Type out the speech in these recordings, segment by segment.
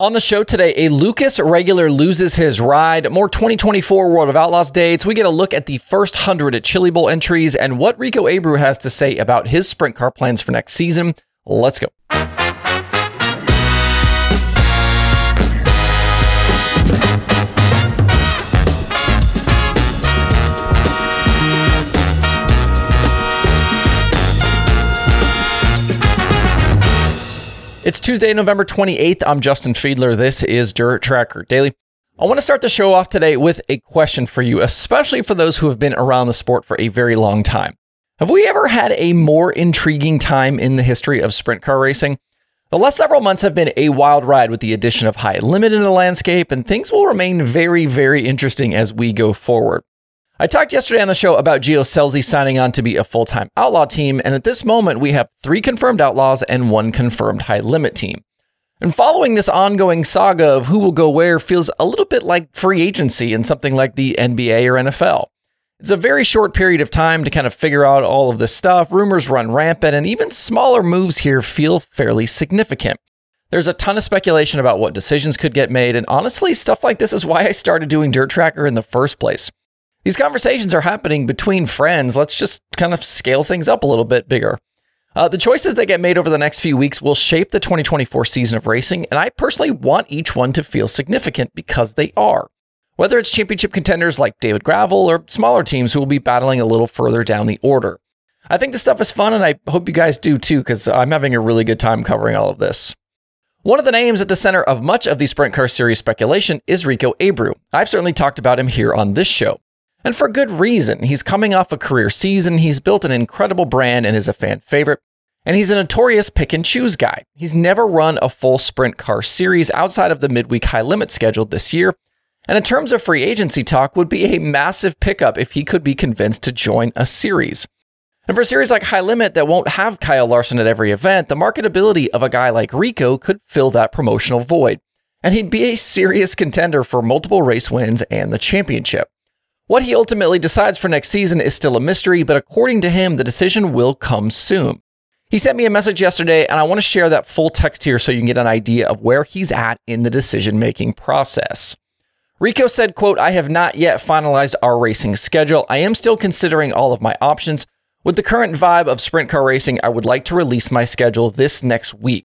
On the show today, a Lucas regular loses his ride, more 2024 World of Outlaws dates. We get a look at the first 100 at Chili Bowl entries and what Rico Abreu has to say about his sprint car plans for next season. Let's go. Tuesday, November 28th. I'm Justin Fiedler. This is Dirt Tracker Daily. I want to start the show off today with a question for you, especially for those who have been around the sport for a very long time. Have we ever had a more intriguing time in the history of sprint car racing? The last several months have been a wild ride with the addition of high limit in the landscape, and things will remain very, very interesting as we go forward. I talked yesterday on the show about Gio Scelzi signing on to be a full time outlaw team, and at this moment, we have three confirmed outlaws and one confirmed high limit team. And following this ongoing saga of who will go where feels a little bit like free agency in something like the NBA or NFL. It's a very short period of time to kind of figure out all of this stuff. Rumors run rampant, and even smaller moves here feel fairly significant. There's a ton of speculation about what decisions could get made, and honestly, stuff like this is why I started doing Dirt Tracker in the first place. These conversations are happening between friends. Let's just kind of scale things up a little bit bigger. Uh, the choices that get made over the next few weeks will shape the 2024 season of racing, and I personally want each one to feel significant because they are. Whether it's championship contenders like David Gravel or smaller teams who will be battling a little further down the order. I think this stuff is fun, and I hope you guys do too, because I'm having a really good time covering all of this. One of the names at the center of much of the Sprint Car Series speculation is Rico Abreu. I've certainly talked about him here on this show. And for good reason. He's coming off a career season, he's built an incredible brand and is a fan favorite. And he's a notorious pick and choose guy. He's never run a full sprint car series outside of the midweek high limit scheduled this year. And in terms of free agency talk, would be a massive pickup if he could be convinced to join a series. And for a series like High Limit that won't have Kyle Larson at every event, the marketability of a guy like Rico could fill that promotional void. And he'd be a serious contender for multiple race wins and the championship. What he ultimately decides for next season is still a mystery, but according to him, the decision will come soon. He sent me a message yesterday, and I want to share that full text here so you can get an idea of where he's at in the decision making process. Rico said, quote, I have not yet finalized our racing schedule. I am still considering all of my options. With the current vibe of sprint car racing, I would like to release my schedule this next week.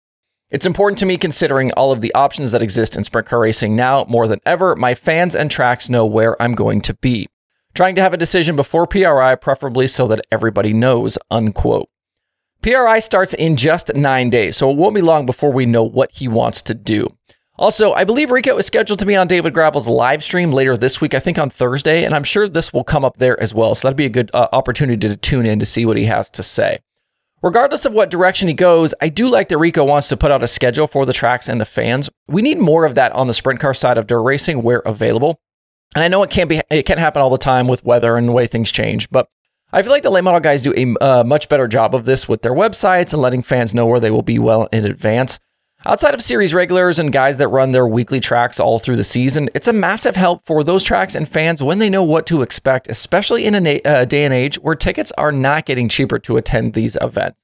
It's important to me considering all of the options that exist in sprint car racing now more than ever. My fans and tracks know where I'm going to be. Trying to have a decision before PRI, preferably so that everybody knows, unquote. PRI starts in just nine days, so it won't be long before we know what he wants to do. Also, I believe Rico is scheduled to be on David Gravel's live stream later this week, I think on Thursday, and I'm sure this will come up there as well. So that'd be a good uh, opportunity to tune in to see what he has to say. Regardless of what direction he goes, I do like that Rico wants to put out a schedule for the tracks and the fans. We need more of that on the sprint car side of dirt racing where available. And I know it can't be it can't happen all the time with weather and the way things change, but I feel like the late model guys do a uh, much better job of this with their websites and letting fans know where they will be well in advance. Outside of series regulars and guys that run their weekly tracks all through the season, it's a massive help for those tracks and fans when they know what to expect, especially in a na- uh, day and age where tickets are not getting cheaper to attend these events.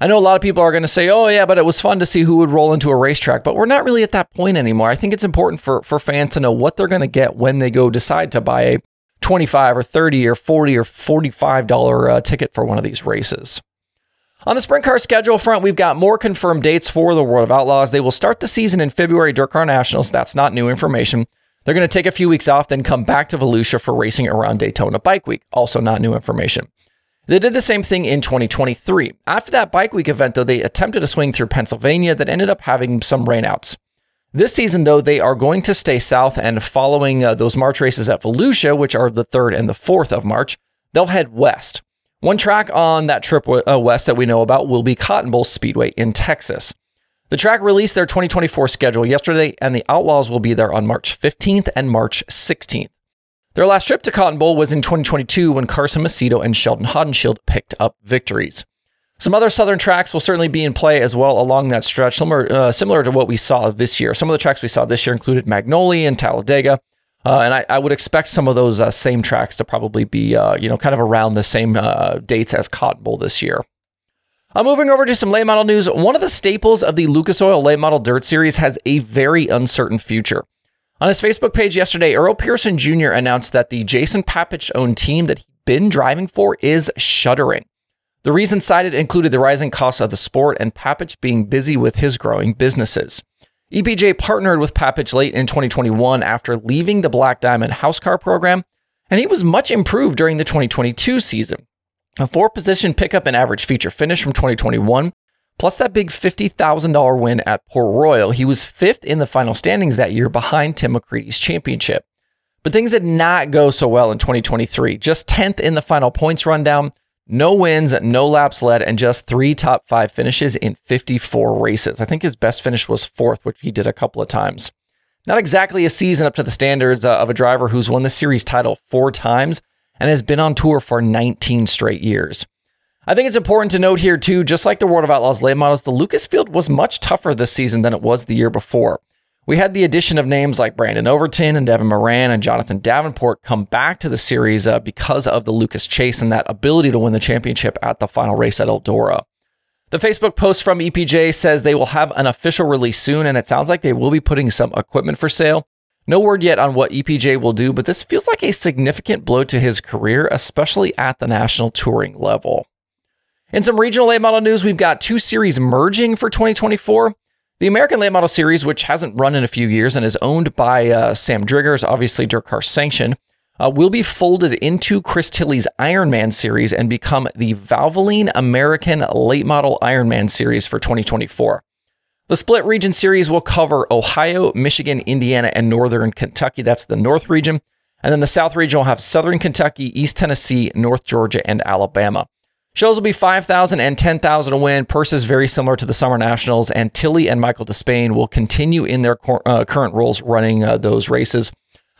I know a lot of people are going to say, "Oh yeah, but it was fun to see who would roll into a racetrack." But we're not really at that point anymore. I think it's important for for fans to know what they're going to get when they go decide to buy a 25 or 30 or 40 or 45 dollar uh, ticket for one of these races. On the sprint car schedule front, we've got more confirmed dates for the World of Outlaws. They will start the season in February Dirt Car Nationals. That's not new information. They're going to take a few weeks off, then come back to Volusia for racing around Daytona Bike Week. Also, not new information. They did the same thing in 2023. After that bike week event, though, they attempted a swing through Pennsylvania that ended up having some rainouts. This season, though, they are going to stay south and following uh, those March races at Volusia, which are the 3rd and the 4th of March, they'll head west. One track on that trip uh, west that we know about will be Cotton Bowl Speedway in Texas. The track released their 2024 schedule yesterday, and the Outlaws will be there on March 15th and March 16th. Their last trip to Cotton Bowl was in 2022 when Carson Macedo and Sheldon Haudenschild picked up victories. Some other Southern tracks will certainly be in play as well along that stretch, similar, uh, similar to what we saw this year. Some of the tracks we saw this year included Magnolia and Talladega, uh, and I, I, would expect some of those uh, same tracks to probably be, uh, you know, kind of around the same uh, dates as Cotton Bowl this year. Uh, moving over to some late model news, one of the staples of the Lucas Oil Late Model Dirt Series has a very uncertain future. On his Facebook page yesterday, Earl Pearson Jr. announced that the Jason Papich owned team that he'd been driving for is shuttering. The reasons cited included the rising costs of the sport and Papich being busy with his growing businesses. EPJ partnered with Papich late in 2021 after leaving the Black Diamond House Car program, and he was much improved during the 2022 season. A four position pickup and average feature finish from 2021, plus that big $50,000 win at Port Royal. He was fifth in the final standings that year behind Tim McCreadie's championship. But things did not go so well in 2023. Just 10th in the final points rundown, no wins, no laps led, and just three top five finishes in 54 races. I think his best finish was fourth, which he did a couple of times. Not exactly a season up to the standards uh, of a driver who's won the series title four times, and has been on tour for 19 straight years. I think it's important to note here, too, just like the World of Outlaws late models, the Lucas field was much tougher this season than it was the year before. We had the addition of names like Brandon Overton and Devin Moran and Jonathan Davenport come back to the series uh, because of the Lucas chase and that ability to win the championship at the final race at Eldora. The Facebook post from EPJ says they will have an official release soon, and it sounds like they will be putting some equipment for sale. No word yet on what EPJ will do, but this feels like a significant blow to his career, especially at the national touring level. In some regional late model news, we've got two series merging for 2024. The American Late Model Series, which hasn't run in a few years and is owned by uh, Sam Driggers, obviously Dirt Car Sanction, uh, will be folded into Chris Tilley's Ironman Series and become the Valvoline American Late Model Ironman Series for 2024. The split region series will cover Ohio, Michigan, Indiana, and Northern Kentucky. That's the North region. And then the South region will have Southern Kentucky, East Tennessee, North Georgia, and Alabama. Shows will be 5,000 and 10,000 to win. Purses very similar to the Summer Nationals, and Tilley and Michael Despain will continue in their cor- uh, current roles running uh, those races.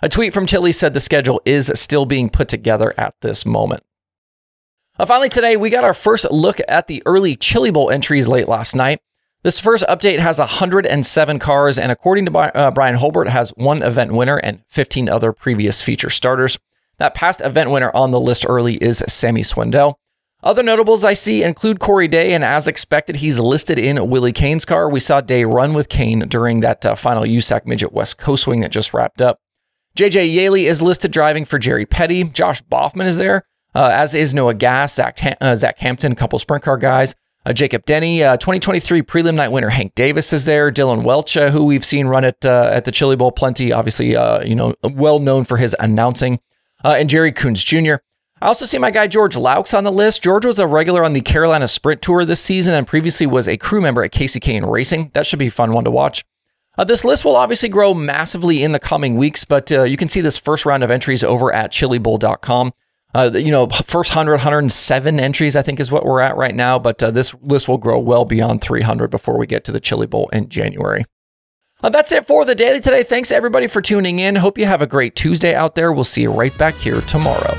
A tweet from Tilley said the schedule is still being put together at this moment. Uh, finally, today we got our first look at the early Chili Bowl entries late last night. This first update has 107 cars, and according to uh, Bryan Hulbert, has one event winner and 15 other previous feature starters. That past event winner on the list early is Sammy Swindell. Other notables I see include Corey Day, and as expected, he's listed in Willie Kane's car. We saw Day run with Kane during that uh, final USAC Midget West Coast swing that just wrapped up. JJ Yeley is listed driving for Jerry Petty. Josh Boffman is there, uh, as is Noah Gass, Zach, uh, Zach Hampton, a couple sprint car guys. Uh, Jacob Denny, uh, 2023 prelim night winner Hank Davis is there. Dillon Welch, uh, who we've seen run at at the Chili Bowl plenty, obviously, you know, well known for his announcing, and Jerry Coons Jr. I also see my guy George Laux on the list. George was a regular on the Carolina Sprint Tour this season and previously was a crew member at Kasey Kahne Racing. That should be a fun one to watch. this list will obviously grow massively in the coming weeks, but you can see this first round of entries over at chilibowl.com. Uh, you know, first 100, 107 entries, I think is what we're at right now. But uh, this list will grow well beyond 300 before we get to the Chili Bowl in January. Uh, that's it for the daily today. Thanks everybody for tuning in. Hope you have a great Tuesday out there. We'll see you right back here tomorrow.